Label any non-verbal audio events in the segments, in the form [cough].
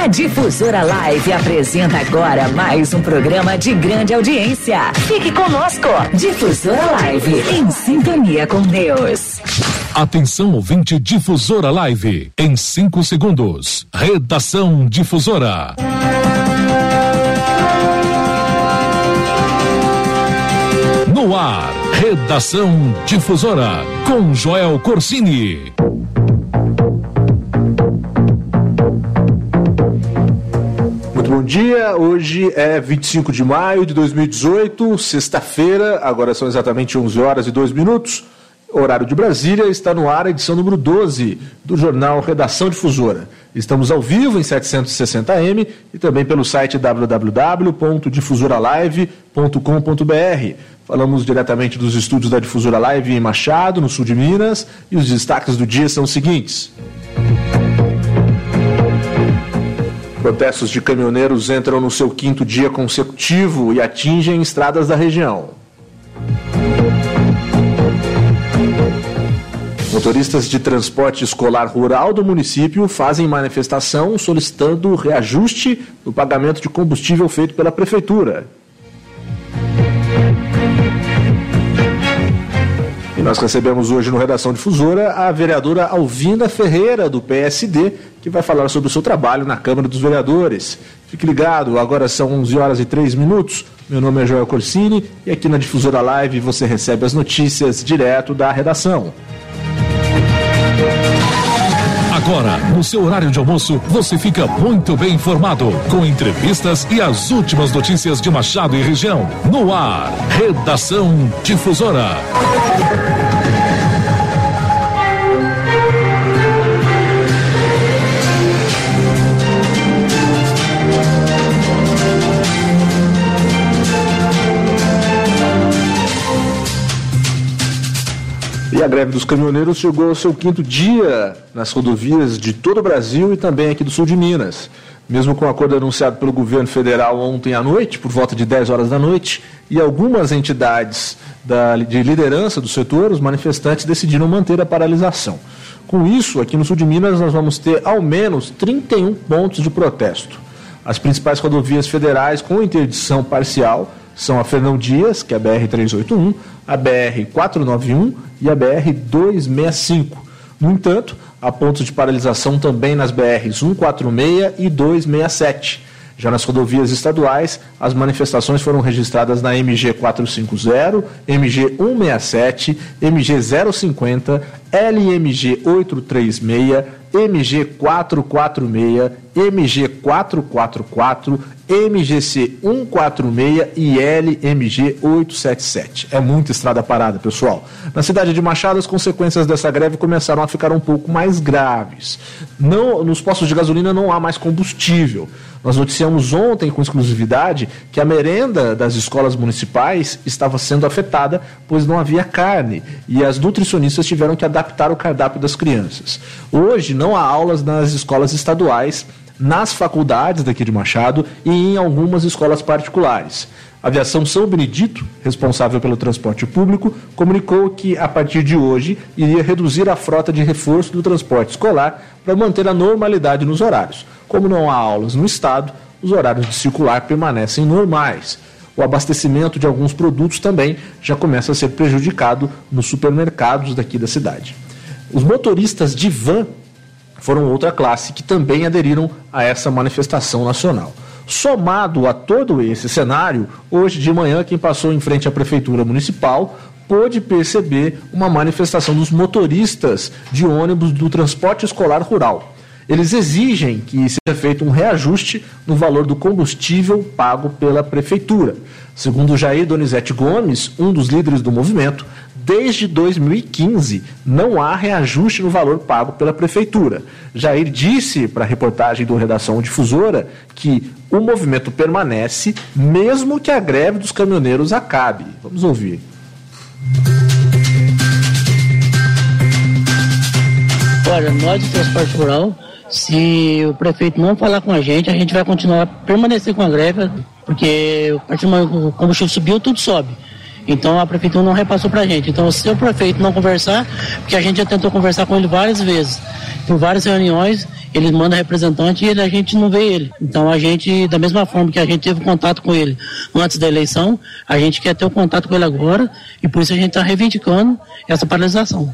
A Difusora Live apresenta agora mais um programa de grande audiência. Fique conosco. Difusora Live, em sintonia com Deus. Atenção, ouvinte Difusora Live. Em 5 segundos. Redação Difusora. No ar, Redação Difusora, com Joel Corsini. Bom dia, hoje é 25 de maio de 2018, sexta-feira, agora são exatamente 11 horas e 2 minutos. Horário de Brasília está no ar a edição número 12 do jornal Redação Difusora. Estamos ao vivo em 760m e também pelo site www.difusoralive.com.br. Falamos diretamente dos estúdios da Difusora Live em Machado, no sul de Minas, e os destaques do dia são os seguintes. Protestos de caminhoneiros entram no seu quinto dia consecutivo e atingem estradas da região. Motoristas de transporte escolar rural do município fazem manifestação solicitando reajuste no pagamento de combustível feito pela prefeitura. E nós recebemos hoje no Redação Difusora a vereadora Alvinda Ferreira, do PSD, que vai falar sobre o seu trabalho na Câmara dos Vereadores. Fique ligado, agora são 11 horas e 3 minutos. Meu nome é Joel Corsini e aqui na Difusora Live você recebe as notícias direto da redação. Agora, no seu horário de almoço, você fica muito bem informado com entrevistas e as últimas notícias de Machado e região. No ar, Redação Difusora. E a greve dos caminhoneiros chegou ao seu quinto dia nas rodovias de todo o Brasil e também aqui do sul de Minas. Mesmo com o acordo anunciado pelo governo federal ontem à noite, por volta de 10 horas da noite, e algumas entidades da, de liderança do setor, os manifestantes decidiram manter a paralisação. Com isso, aqui no sul de Minas, nós vamos ter ao menos 31 pontos de protesto. As principais rodovias federais com interdição parcial são a Fernão Dias, que é a BR-381, a BR-491 e a BR-265. No entanto, há pontos de paralisação também nas BRs 146 e 267. Já nas rodovias estaduais, as manifestações foram registradas na MG 450, MG 167, MG 050, LMG 836, MG 446, MG 444, MGC 146 e LMG 877. É muita estrada parada, pessoal. Na cidade de Machado, as consequências dessa greve começaram a ficar um pouco mais graves. Não, nos postos de gasolina não há mais combustível. Nós noticiamos ontem com exclusividade que a merenda das escolas municipais estava sendo afetada, pois não havia carne e as nutricionistas tiveram que adaptar o cardápio das crianças. Hoje não há aulas nas escolas estaduais, nas faculdades daqui de Machado e em algumas escolas particulares. A Aviação São Benedito, responsável pelo transporte público, comunicou que, a partir de hoje, iria reduzir a frota de reforço do transporte escolar para manter a normalidade nos horários. Como não há aulas no estado, os horários de circular permanecem normais. O abastecimento de alguns produtos também já começa a ser prejudicado nos supermercados daqui da cidade. Os motoristas de van foram outra classe que também aderiram a essa manifestação nacional. Somado a todo esse cenário, hoje de manhã, quem passou em frente à Prefeitura Municipal pôde perceber uma manifestação dos motoristas de ônibus do transporte escolar rural. Eles exigem que seja feito um reajuste no valor do combustível pago pela Prefeitura. Segundo Jair Donizete Gomes, um dos líderes do movimento, desde 2015 não há reajuste no valor pago pela Prefeitura. Jair disse para a reportagem do Redação Difusora que o movimento permanece mesmo que a greve dos caminhoneiros acabe. Vamos ouvir. Olha, nós do transporte rural, se o prefeito não falar com a gente, a gente vai continuar permanecer com a greve, porque a partir do momento que o combustível subiu, tudo sobe. Então a prefeitura não repassou para a gente. Então se o prefeito não conversar, porque a gente já tentou conversar com ele várias vezes, por várias reuniões, ele manda representante e ele, a gente não vê ele. Então a gente, da mesma forma que a gente teve contato com ele antes da eleição, a gente quer ter o contato com ele agora e por isso a gente está reivindicando essa paralisação.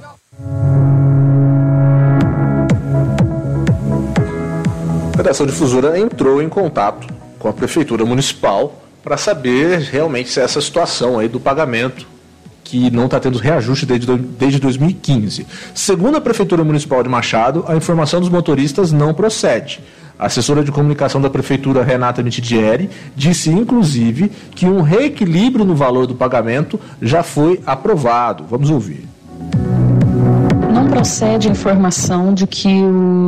Federação Difusora entrou em contato com a Prefeitura Municipal para saber realmente se essa situação aí do pagamento que não está tendo reajuste desde, desde 2015. Segundo a Prefeitura Municipal de Machado, a informação dos motoristas não procede. A assessora de comunicação da Prefeitura, Renata Mitidieri, disse inclusive que um reequilíbrio no valor do pagamento já foi aprovado. Vamos ouvir procede a informação de que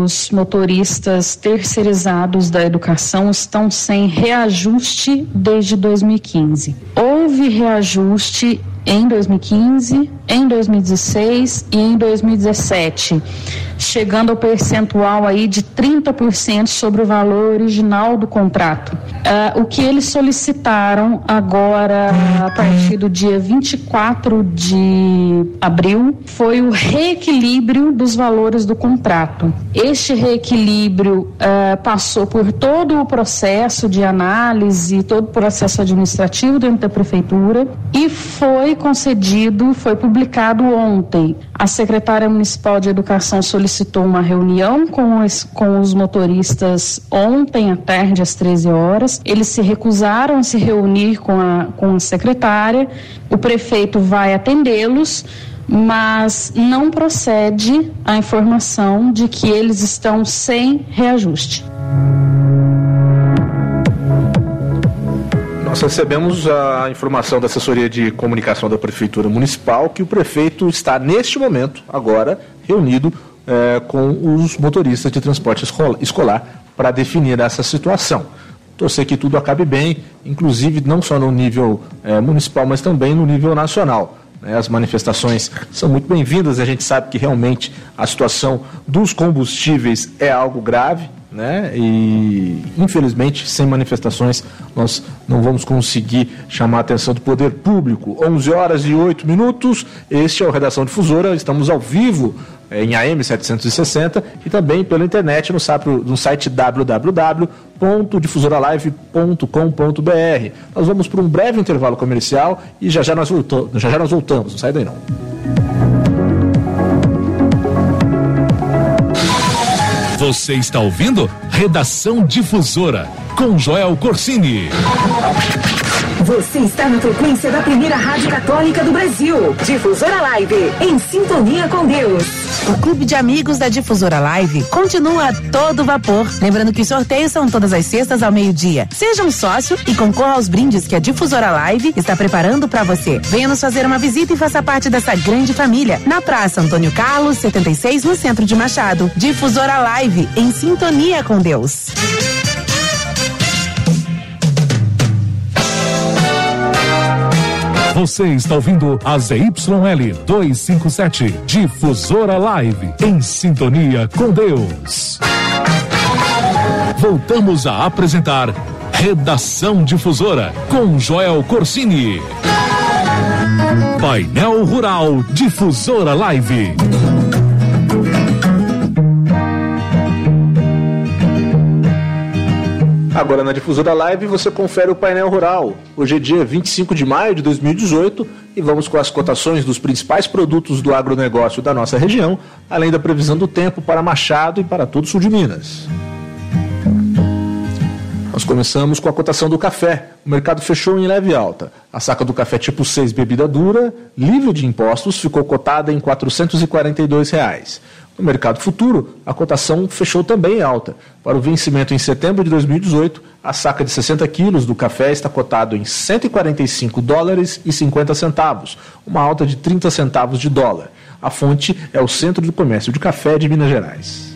os motoristas terceirizados da educação estão sem reajuste desde 2015. Houve reajuste em 2015, em 2016 e em 2017, chegando ao percentual aí de 30% sobre o valor original do contrato. Uh, o que eles solicitaram agora, a partir do dia 24 de abril, foi o reequilíbrio dos valores do contrato. Este reequilíbrio uh, passou por todo o processo de análise, todo o processo administrativo dentro da prefeitura e foi concedido, foi publicado ontem. A secretária municipal de educação solicitou uma reunião com os, com os motoristas ontem à tarde, às 13 horas. Eles se recusaram a se reunir com a, com a secretária. O prefeito vai atendê-los mas não procede a informação de que eles estão sem reajuste. Nós recebemos a informação da assessoria de comunicação da Prefeitura Municipal que o prefeito está, neste momento, agora, reunido é, com os motoristas de transporte escolar para definir essa situação. Torcer que tudo acabe bem, inclusive não só no nível é, municipal, mas também no nível nacional. Né? As manifestações são muito bem-vindas, a gente sabe que realmente a situação dos combustíveis é algo grave, né? E infelizmente, sem manifestações, nós não vamos conseguir chamar a atenção do poder público. 11 horas e 8 minutos. Este é o Redação Difusora. Estamos ao vivo eh, em AM 760 e também pela internet no, site www.difusoralive.com.br. Nós vamos para um breve intervalo comercial e já já nós voltamos. Já já nós voltamos. Não sai daí não. Você está ouvindo? Redação Difusora, com Joel Corsini. Você está na frequência da primeira rádio católica do Brasil. Difusora Live, em sintonia com Deus. O Clube de Amigos da Difusora Live continua a todo vapor. Lembrando que os sorteios são todas as sextas ao meio-dia. Seja um sócio e concorra aos brindes que a Difusora Live está preparando para você. Venha nos fazer uma visita e faça parte dessa grande família. Na Praça Antônio Carlos, 76, no centro de Machado. Difusora Live, em sintonia com Deus. Você está ouvindo a ZYL 257, Difusora Live, em sintonia com Deus. Voltamos a apresentar Redação Difusora com Joel Corsini. Painel Rural Difusora Live. Agora na Difusora Live você confere o painel rural. Hoje é dia 25 de maio de 2018 e vamos com as cotações dos principais produtos do agronegócio da nossa região, além da previsão do tempo para Machado e para todo o sul de Minas. Nós começamos com a cotação do café. O mercado fechou em leve alta. A saca do café tipo 6 bebida dura, livre de impostos, ficou cotada em 442 reais. No mercado futuro, a cotação fechou também alta. Para o vencimento em setembro de 2018, a saca de 60 quilos do café está cotado em 145 dólares e 50 centavos, uma alta de 30 centavos de dólar. A fonte é o Centro de Comércio de Café de Minas Gerais.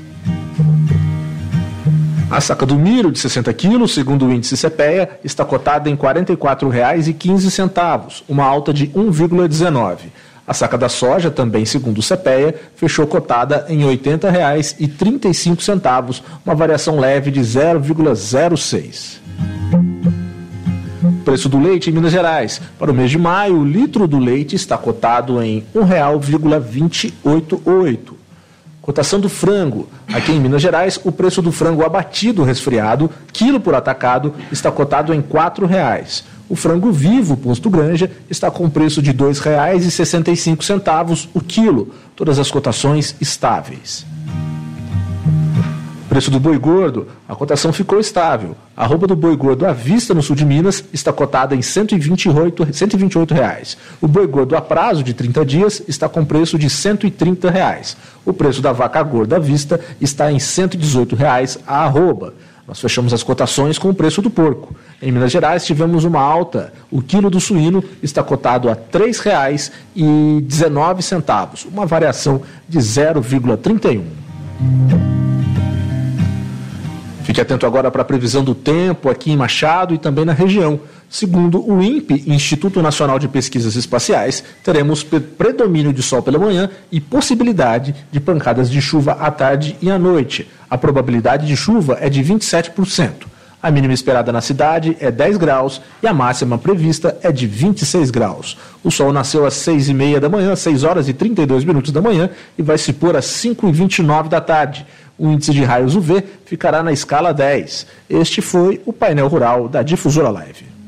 A saca do milho de 60 quilos, segundo o índice CPEA, está cotada em R$ 44,15, uma alta de 1,19. A saca da soja, também segundo o CPEA, fechou cotada em R$ 80,35, uma variação leve de 0,06. O preço do leite em Minas Gerais. Para o mês de maio, o litro do leite está cotado em R$ 1,288. Cotação do frango. Aqui em Minas Gerais, o preço do frango abatido resfriado, quilo por atacado, está cotado em R$ 4,00. O frango vivo, posto Granja, está com preço de R$ 2,65 o quilo. Todas as cotações estáveis. Preço do boi gordo, a cotação ficou estável. A roupa do boi gordo à vista no sul de Minas está cotada em R$ 128, 128 reais. O boi gordo a prazo de 30 dias está com preço de 130 reais. O preço da vaca gorda à vista está em 118 reais a arroba. Nós fechamos as cotações com o preço do porco. Em Minas Gerais tivemos uma alta. O quilo do suíno está cotado a R$ 3,19, uma variação de 0,31. Fique atento agora para a previsão do tempo aqui em Machado e também na região. Segundo o INPE, Instituto Nacional de Pesquisas Espaciais, teremos predomínio de sol pela manhã e possibilidade de pancadas de chuva à tarde e à noite. A probabilidade de chuva é de 27%. A mínima esperada na cidade é 10 graus e a máxima prevista é de 26 graus. O sol nasceu às 6 e meia da manhã, 6 horas e 32 minutos da manhã, e vai se pôr às 5 e 29 da tarde o índice de raios UV ficará na escala 10. Este foi o painel rural da Difusora Live.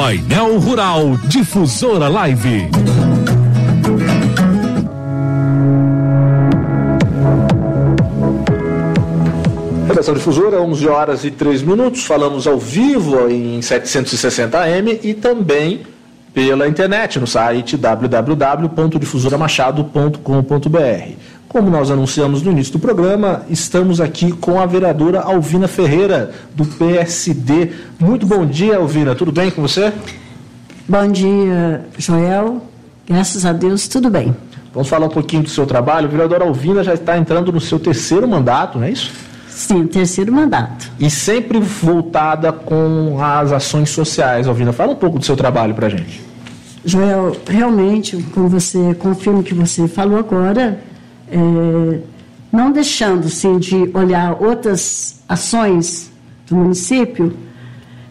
Painel Rural Difusora Live. Redação Difusora, 11 horas e 3 minutos. Falamos ao vivo em 760M e também pela internet no site www.difusoramachado.com.br. Como nós anunciamos no início do programa, estamos aqui com a vereadora Alvina Ferreira, do PSD. Muito bom dia, Alvina. Tudo bem com você? Bom dia, Joel. Graças a Deus, tudo bem. Vamos falar um pouquinho do seu trabalho. A vereadora Alvina já está entrando no seu terceiro mandato, não é isso? Sim, terceiro mandato. E sempre voltada com as ações sociais, Alvina. Fala um pouco do seu trabalho para a gente. Joel, realmente, como você confirma que você falou agora, é, não deixando sim, de olhar outras ações do município,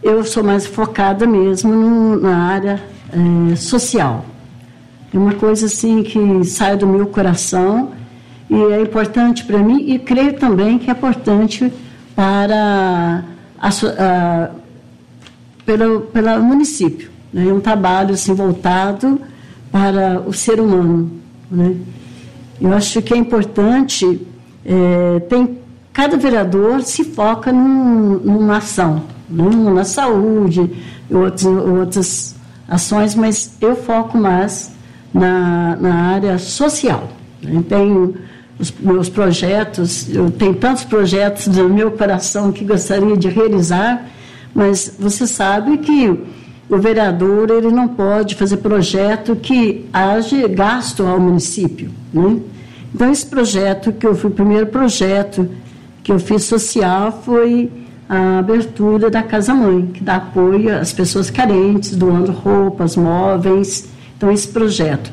eu sou mais focada mesmo no, na área é, social. É uma coisa assim que sai do meu coração e é importante para mim e creio também que é importante para a, a, pelo, pelo município. Né? É um trabalho assim, voltado para o ser humano. Né? Eu acho que é importante, é, tem, cada vereador se foca num, numa ação, né? na saúde, outros, outras ações, mas eu foco mais na, na área social. Né? Tenho os meus projetos, eu tenho tantos projetos no meu coração que gostaria de realizar, mas você sabe que o vereador ele não pode fazer projeto que haja gasto ao município. Né? Então, esse projeto, que eu fui o primeiro projeto que eu fiz social, foi a abertura da Casa Mãe, que dá apoio às pessoas carentes, doando roupas, móveis. Então, esse projeto.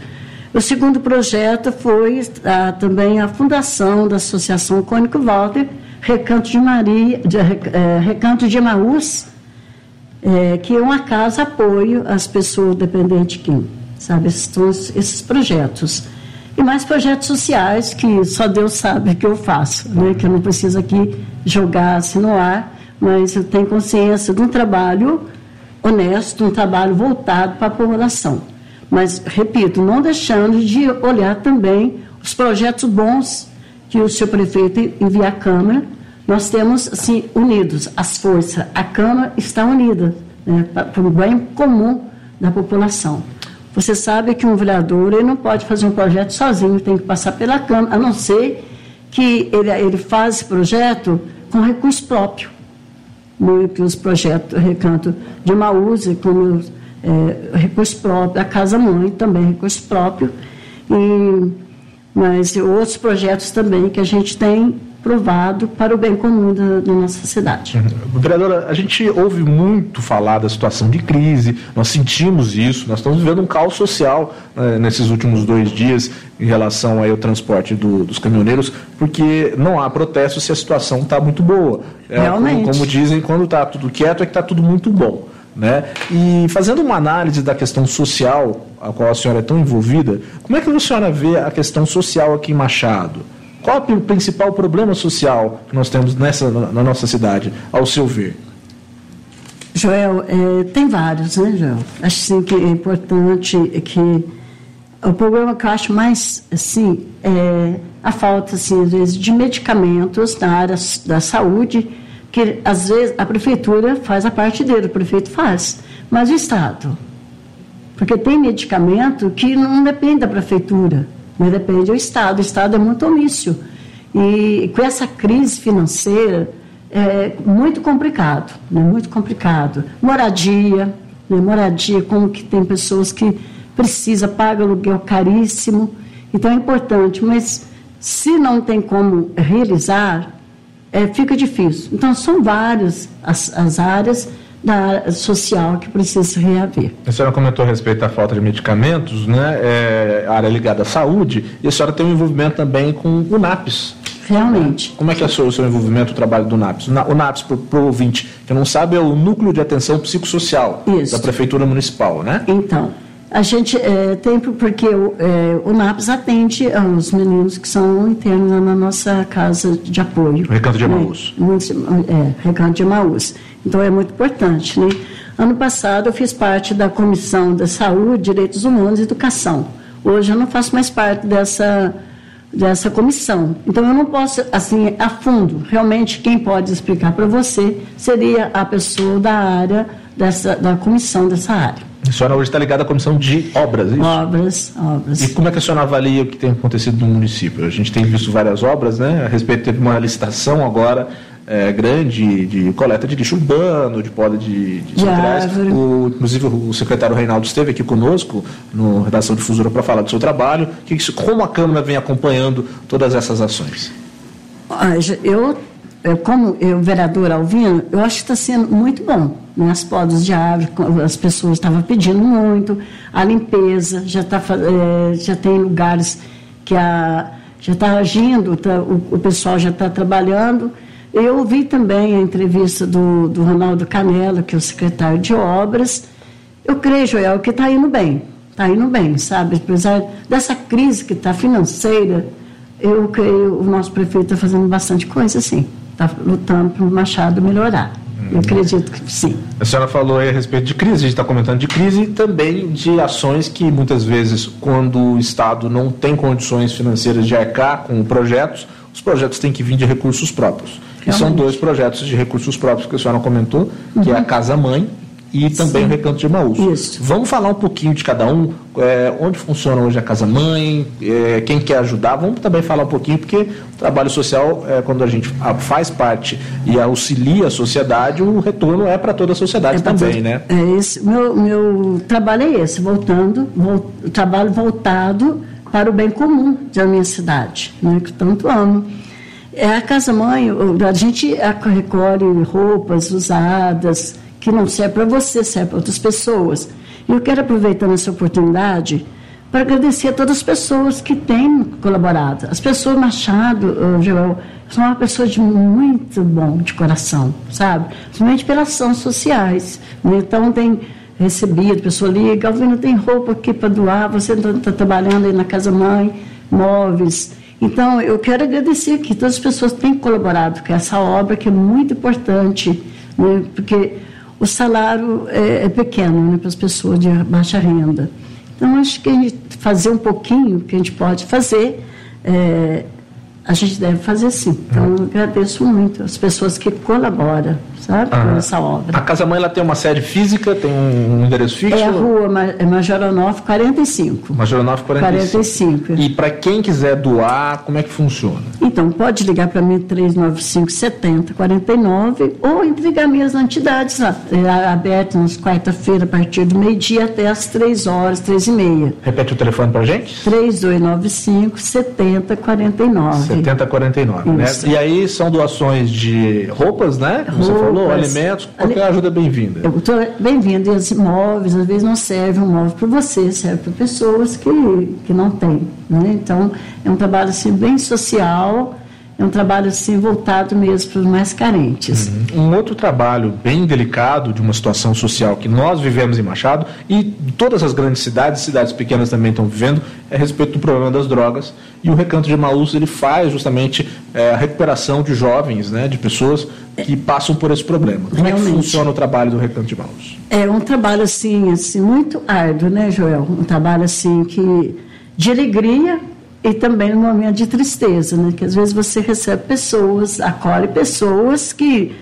O segundo projeto foi ah, também a fundação da Associação Cônico Walter, Recanto de Maria, de, é, Recanto de Emaús, é, que é uma casa apoio às pessoas dependentes quim, sabe? Esses, esses projetos. E mais projetos sociais que só Deus sabe que eu faço, né? que eu não preciso aqui jogar assim no ar, mas eu tenho consciência de um trabalho honesto, um trabalho voltado para a população. Mas, repito, não deixando de olhar também os projetos bons que o seu prefeito envia à Câmara. Nós temos, assim, unidos as forças. A Câmara está unida né, para o bem comum da população. Você sabe que um vereador ele não pode fazer um projeto sozinho, tem que passar pela Câmara, a não ser que ele, ele faz esse projeto com recurso próprio. Que os projetos Recanto de Maúse, como é, recurso próprio, a Casa Mãe também recurso próprio, e, mas outros projetos também que a gente tem aprovado para o bem comum da, da nossa cidade. Uhum. Vereadora, a gente ouve muito falar da situação de crise, nós sentimos isso, nós estamos vivendo um caos social né, nesses últimos dois dias em relação aí ao transporte do, dos caminhoneiros, porque não há protesto se a situação está muito boa. É, Realmente. Como, como dizem, quando está tudo quieto é que está tudo muito bom. Né? E fazendo uma análise da questão social, a qual a senhora é tão envolvida, como é que a senhora vê a questão social aqui em Machado? Qual é o principal problema social que nós temos nessa, na nossa cidade, ao seu ver? Joel, é, tem vários, né, Joel? Acho sim que é importante que o problema que eu acho mais assim é a falta assim, às vezes, de medicamentos na área da saúde que às vezes a prefeitura faz a parte dele, o prefeito faz, mas o Estado. Porque tem medicamento que não depende da prefeitura, mas depende do Estado. O Estado é muito omício. E com essa crise financeira, é muito complicado, né? muito complicado. Moradia, né? moradia, como que tem pessoas que precisam, pagam aluguel caríssimo. Então é importante, mas se não tem como realizar, é, fica difícil. Então, são várias as, as áreas da área social que precisa se reaver. A senhora comentou a respeito da falta de medicamentos, né? É, área ligada à saúde, e a senhora tem um envolvimento também com o NAPS. Realmente. Como é que é o seu, o seu envolvimento, o trabalho do NAPS? O NAPS, para o ouvinte que não sabe, é o Núcleo de Atenção Psicossocial Isso. da Prefeitura Municipal, né? Então, a gente é, tem, porque o, é, o NAPS atende aos meninos que são internos na nossa casa de apoio. Recanto de Emaús. Né? É, Recanto de Emaús. Então é muito importante. Né? Ano passado eu fiz parte da Comissão da Saúde, Direitos Humanos e Educação. Hoje eu não faço mais parte dessa, dessa comissão. Então eu não posso, assim, a fundo. Realmente quem pode explicar para você seria a pessoa da área, dessa, da comissão dessa área. A senhora hoje está ligada à comissão de obras, é isso? Obras, obras. E como é que a senhora avalia o que tem acontecido no município? A gente tem visto várias obras, né? A respeito, teve uma licitação agora é, grande de coleta de lixo urbano, de poda de, de, de O, inclusive o secretário Reinaldo esteve aqui conosco no Redação Difusora para falar do seu trabalho. Que, como a Câmara vem acompanhando todas essas ações? Eu como eu, vereador Alvino, eu acho que está sendo muito bom. Né? As podas de árvore, as pessoas estavam pedindo muito, a limpeza, já, tá, é, já tem lugares que a, já está agindo, tá, o, o, pessoal já está trabalhando. Eu ouvi também a entrevista do, do Ronaldo Canela, que é o secretário de obras. Eu creio, Joel, que está indo bem, está indo bem, sabe? Apesar dessa crise que está financeira, eu creio o nosso prefeito está fazendo bastante coisa, sim está lutando para o Machado melhorar. Eu acredito que sim. A senhora falou aí a respeito de crise, a gente está comentando de crise e também de ações que muitas vezes, quando o Estado não tem condições financeiras de arcar com projetos, os projetos têm que vir de recursos próprios. Realmente. E são dois projetos de recursos próprios que a senhora comentou, que uhum. é a Casa Mãe e também Sim. o Recanto de. Isso. Vamos falar um pouquinho de cada um, é, onde funciona hoje a Casa Mãe, é, quem quer ajudar, vamos também falar um pouquinho, porque o trabalho social, é, quando a gente faz parte e auxilia a sociedade, o retorno é para toda a sociedade é também, né? É esse, meu, meu trabalho é esse, voltando, vol, trabalho voltado para o bem comum da minha cidade, né, que tanto amo. É a Casa Mãe, a gente recolhe roupas usadas, que não serve para você, serve para outras pessoas. E eu quero aproveitar essa oportunidade para agradecer a todas as pessoas que têm colaborado. As pessoas, Machado, Joel, são uma pessoa de muito bom de coração, sabe? Principalmente pelas ações sociais. Né? Então, tem recebido, pessoa liga, Alvino, tem roupa aqui para doar, você está tá trabalhando aí na Casa Mãe, móveis. Então, eu quero agradecer aqui todas as pessoas que têm colaborado com essa obra, que é muito importante, né? porque o salário é, é pequeno né, para as pessoas de baixa renda. Então, acho que a gente fazer um pouquinho que a gente pode fazer, é, a gente deve fazer sim. Então, eu agradeço muito as pessoas que colaboram sabe, ah, com essa obra. A Casa Mãe ela tem uma sede física, tem um endereço fixo? É a rua é Majoronov 45. Majoronov 45. 45. E para quem quiser doar, como é que funciona? Então, pode ligar para mim 395 70 49 ou entregar minhas entidades lá, é abertas nas quarta-feira a partir do meio-dia até as 3 horas, 3 e meia. Repete o telefone para gente? 3295 7049. 7049, né? E aí são doações de roupas, né? Como roupas, alimentos, qualquer ali... ajuda é bem-vinda. Bem-vinda. E os móveis, às vezes não serve um móvel para você, serve para pessoas que, que não têm. Né? Então, é um trabalho assim, bem social é um trabalho assim voltado mesmo para os mais carentes. Uhum. Um outro trabalho bem delicado de uma situação social que nós vivemos em Machado e todas as grandes cidades, cidades pequenas também estão vivendo, é a respeito do problema das drogas. E o Recanto de Maús ele faz justamente é, a recuperação de jovens, né, de pessoas que passam por esse problema. Como Realmente. é que funciona o trabalho do Recanto de Maús? É um trabalho assim, assim muito árduo, né, Joel? Um trabalho assim que de alegria e também no momento de tristeza, né? Que às vezes você recebe pessoas, acolhe pessoas que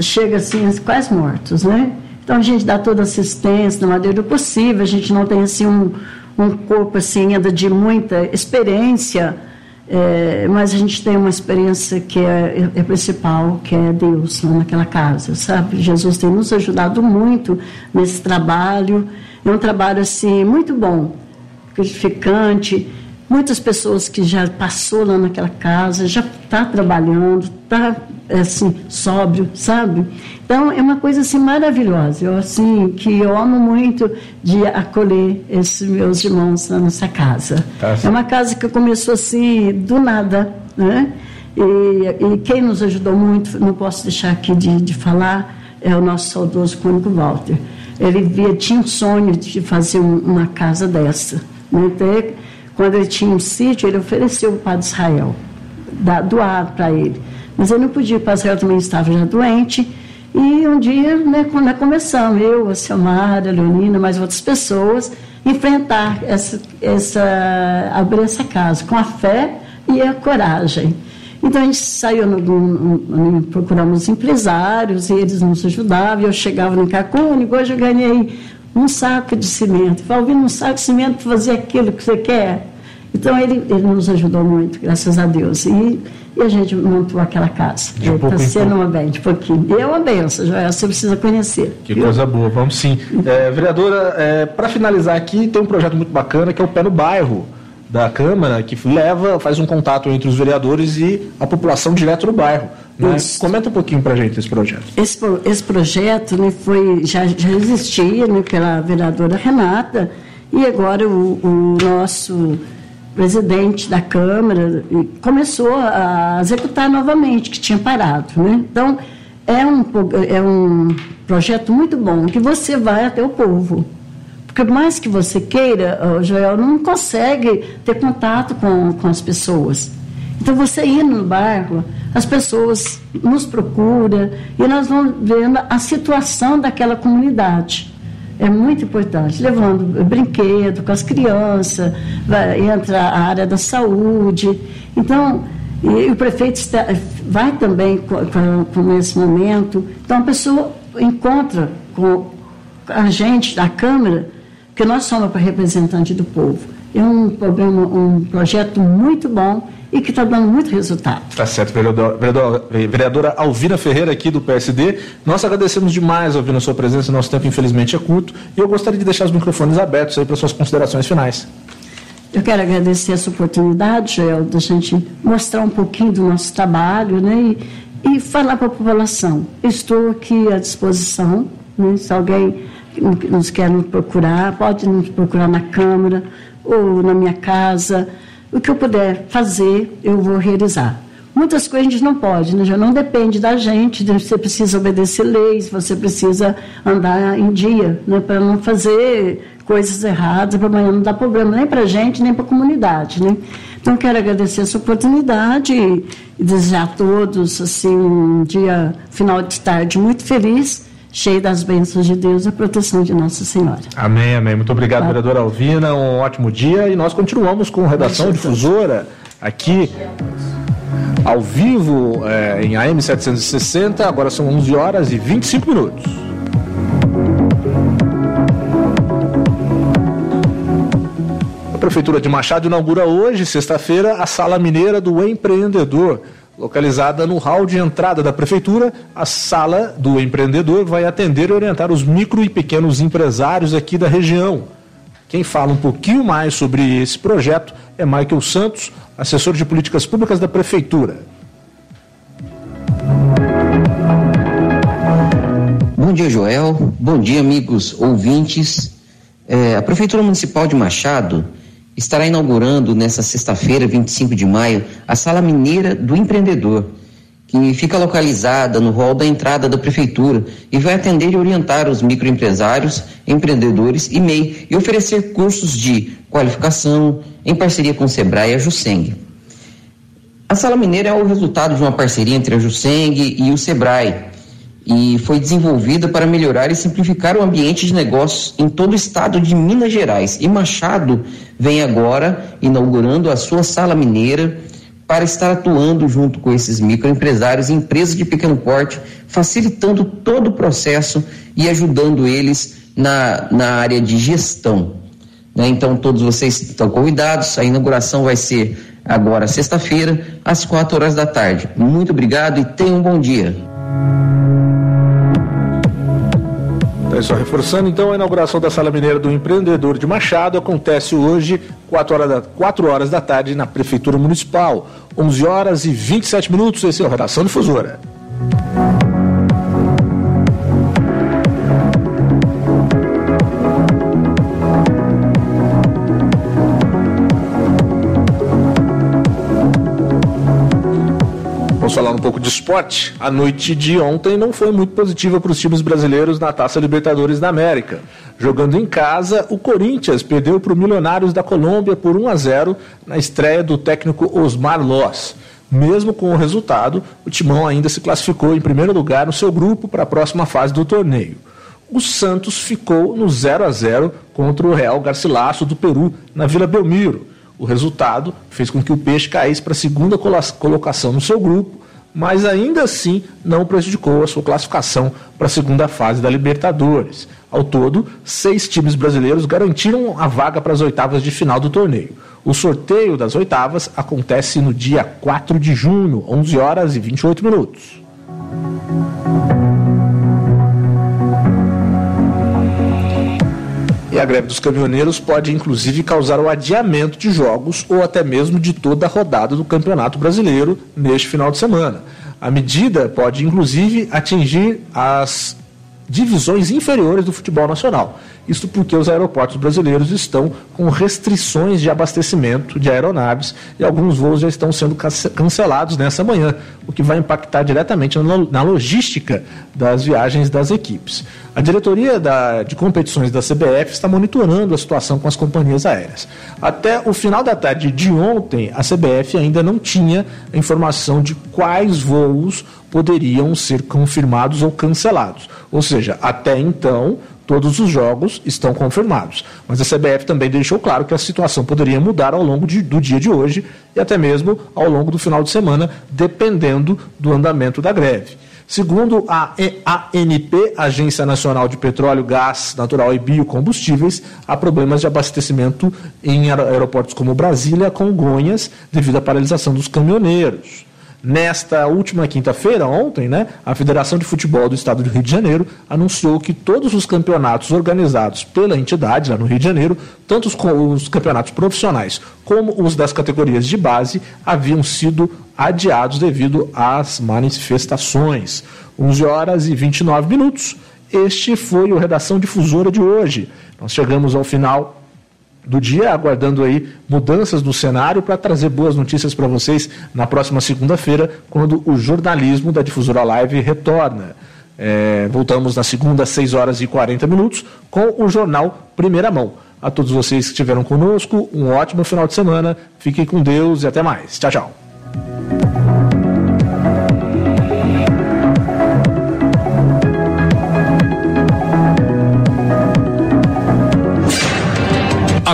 chegam assim quase mortos, né? Então a gente dá toda assistência na maneira do possível, a gente não tem assim um, um corpo assim ainda de muita experiência, é, mas a gente tem uma experiência que é, é principal, que é Deus né, naquela casa, sabe? Jesus tem nos ajudado muito nesse trabalho, é um trabalho assim muito bom, gratificante Muitas pessoas que já passou lá naquela casa, já está trabalhando, está assim, sóbrio, sabe? Então é uma coisa assim maravilhosa. Eu assim que eu amo muito de acolher esses meus irmãos na nossa casa. Tá, é uma casa que começou assim do nada, né? E, e, quem nos ajudou muito, não posso deixar aqui de, de falar, é o nosso saudoso Cônigo Walter. Ele via, tinha um sonho de fazer um, uma casa dessa. Né? Até quando ele tinha um sítio, ele ofereceu o Padre Israel, da, doar para ele. Mas ele não podia, o Padre Israel também estava já doente. E um dia, né, nós começamos, eu, a Silmara, a Leonina, mais outras pessoas, enfrentar essa, essa, abrir essa casa com a fé e a coragem. Então a gente saiu, no, no, no, procuramos empresários, e eles nos ajudavam, eu chegava no Cacune, hoje eu ganhei um saco de cimento. Vai ouvindo um saco de cimento para fazer aquilo que você quer. Então ele, ele nos ajudou muito, graças a Deus. E, e a gente montou aquela casa. Está sendo uma bem, de pouquinho. E é uma benção, Joel, você precisa conhecer. Que viu? coisa boa, vamos sim. [laughs] É, vereadora, é, para finalizar aqui, tem um projeto muito bacana que é o Pé no Bairro da Câmara, que leva, faz um contato entre os vereadores e a população direto no bairro. Né? Comenta um pouquinho para a gente esse projeto. Esse, esse projeto né, foi, já, já existia né, pela vereadora Renata e agora o, o nosso presidente da Câmara começou a executar novamente, que tinha parado. Né? Então, é um, é um projeto muito bom, que você vai até o povo. Porque mais que você queira, Joel, não consegue ter contato com, com as pessoas. Então, você ir no bairro, as pessoas nos procuram e nós vamos vendo a situação daquela comunidade. É muito importante, levando brinquedo com as crianças, vai, entra a área da saúde. Então, e o prefeito está, vai também com, com, esse momento. Então, a pessoa encontra com a gente da Câmara, que nós somos representante do povo. É um programa, um projeto muito bom e que está dando muito resultado. Tá certo, vereador, vereador, vereadora Alvina Ferreira aqui do PSD. Nós agradecemos demais, Alvina, a sua presença. Nosso tempo, infelizmente, é curto. E eu gostaria de deixar os microfones abertos aí para suas considerações finais. Eu quero agradecer essa oportunidade, Joel, da gente mostrar um pouquinho do nosso trabalho né, e, e falar para a população. Estou aqui à disposição, né, se alguém nos quer nos procurar, pode nos procurar na Câmara ou na minha casa o que eu puder fazer, eu vou realizar. Muitas coisas a gente não pode, né? já não depende da gente, você precisa obedecer leis, você precisa andar em dia, né? para não fazer coisas erradas, para amanhã não dar problema nem para a gente, nem para a comunidade. Né? Então, quero agradecer essa oportunidade e, desejar a todos assim, um dia, final de tarde muito feliz cheio das bênçãos de Deus e a proteção de Nossa Senhora. Amém, amém. Muito obrigado, claro. vereadora Alvina. Um ótimo dia e nós continuamos com Redação Difusora aqui ao vivo é, em AM 760. Agora são 11 horas e 25 minutos. A Prefeitura de Machado inaugura hoje, sexta-feira, a Sala Mineira do Empreendedor. Localizada no hall de entrada da prefeitura, a sala do empreendedor vai atender e orientar os micro e pequenos empresários aqui da região. Quem fala um pouquinho mais sobre esse projeto é Michael Santos, assessor de políticas públicas da Prefeitura. Bom dia, Joel. Bom dia, amigos ouvintes. É, a Prefeitura Municipal de Machado estará inaugurando nesta sexta-feira, 25 de maio, a Sala Mineira do Empreendedor, que fica localizada no hall da entrada da Prefeitura e vai atender e orientar os microempresários, empreendedores e MEI e oferecer cursos de qualificação em parceria com o Sebrae e a Juseng. A Sala Mineira é o resultado de uma parceria entre a Juseng e o Sebrae e foi desenvolvida para melhorar e simplificar o ambiente de negócios em todo o estado de Minas Gerais. E Machado vem agora inaugurando a sua sala mineira para estar atuando junto com esses microempresários e empresas de pequeno porte, facilitando todo o processo e ajudando eles na, na área de gestão. Né? Então, todos vocês estão convidados. A inauguração vai ser agora, sexta-feira, às quatro horas da tarde. Muito obrigado e tenham um bom dia. É só reforçando, então, a inauguração da Sala Mineira do Empreendedor de Machado acontece hoje, 4 horas da, 4 horas da tarde, na Prefeitura Municipal. 11 horas e 27 minutos. Esse é o Redação Difusora. De esporte. A noite de ontem não foi muito positiva para os times brasileiros na Taça Libertadores da América. Jogando em casa, o Corinthians perdeu para o Milionários da Colômbia por 1 a 0 na estreia do técnico Osmar Loss. Mesmo com o resultado, o Timão ainda se classificou em primeiro lugar no seu grupo para a próxima fase do torneio. O Santos ficou no 0 a 0 contra o Real Garcilasso do Peru, na Vila Belmiro. O resultado fez com que o Peixe caísse para a segunda colocação no seu grupo, mas ainda assim não prejudicou a sua classificação para a segunda fase da Libertadores. Ao todo, seis times brasileiros garantiram a vaga para as oitavas de final do torneio. O sorteio das oitavas acontece no dia 4 de junho, 11 horas e 28 minutos. E a greve dos caminhoneiros pode inclusive causar o adiamento de jogos ou até mesmo de toda a rodada do Campeonato Brasileiro neste final de semana. A medida pode inclusive atingir as divisões inferiores do futebol nacional. Isso porque os aeroportos brasileiros estão com restrições de abastecimento de aeronaves e alguns voos já estão sendo cancelados nessa manhã, o que vai impactar diretamente na logística das viagens das equipes. A diretoria da, de competições da CBF está monitorando a situação com as companhias aéreas. Até o final da tarde de ontem, a CBF ainda não tinha a informação de quais voos poderiam ser confirmados ou cancelados. Ou seja, até então, todos os jogos estão confirmados. Mas a CBF também deixou claro que a situação poderia mudar ao longo de, do dia de hoje e até mesmo ao longo do final de semana, dependendo do andamento da greve. Segundo a ANP, Agência Nacional de Petróleo, Gás Natural e Biocombustíveis, há problemas de abastecimento em aeroportos como Brasília, Congonhas, devido à paralisação dos caminhoneiros. Nesta última quinta-feira, ontem, né, a Federação de Futebol do Estado do Rio de Janeiro anunciou que todos os campeonatos organizados pela entidade lá no Rio de Janeiro, tanto os, os campeonatos profissionais como os das categorias de base, haviam sido adiados devido às manifestações. 11 horas e 29 minutos. Este foi o Redação Difusora de hoje. Nós chegamos ao final do dia, aguardando aí mudanças no cenário para trazer boas notícias para vocês na próxima segunda-feira, quando o jornalismo da Difusora Live retorna. É, voltamos na segunda, às 6 horas e 40 minutos, com o jornal Primeira Mão. A todos vocês que estiveram conosco, um ótimo final de semana. Fiquem com Deus e até mais. Tchau, tchau.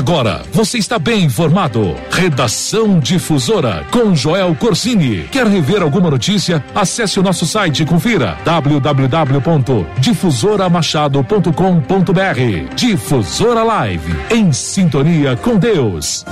Agora você está bem informado. Redação Difusora com Joel Corsini. Quer rever alguma notícia? Acesse o nosso site e confira www.difusoramachado.com.br. Difusora Live em sintonia com Deus.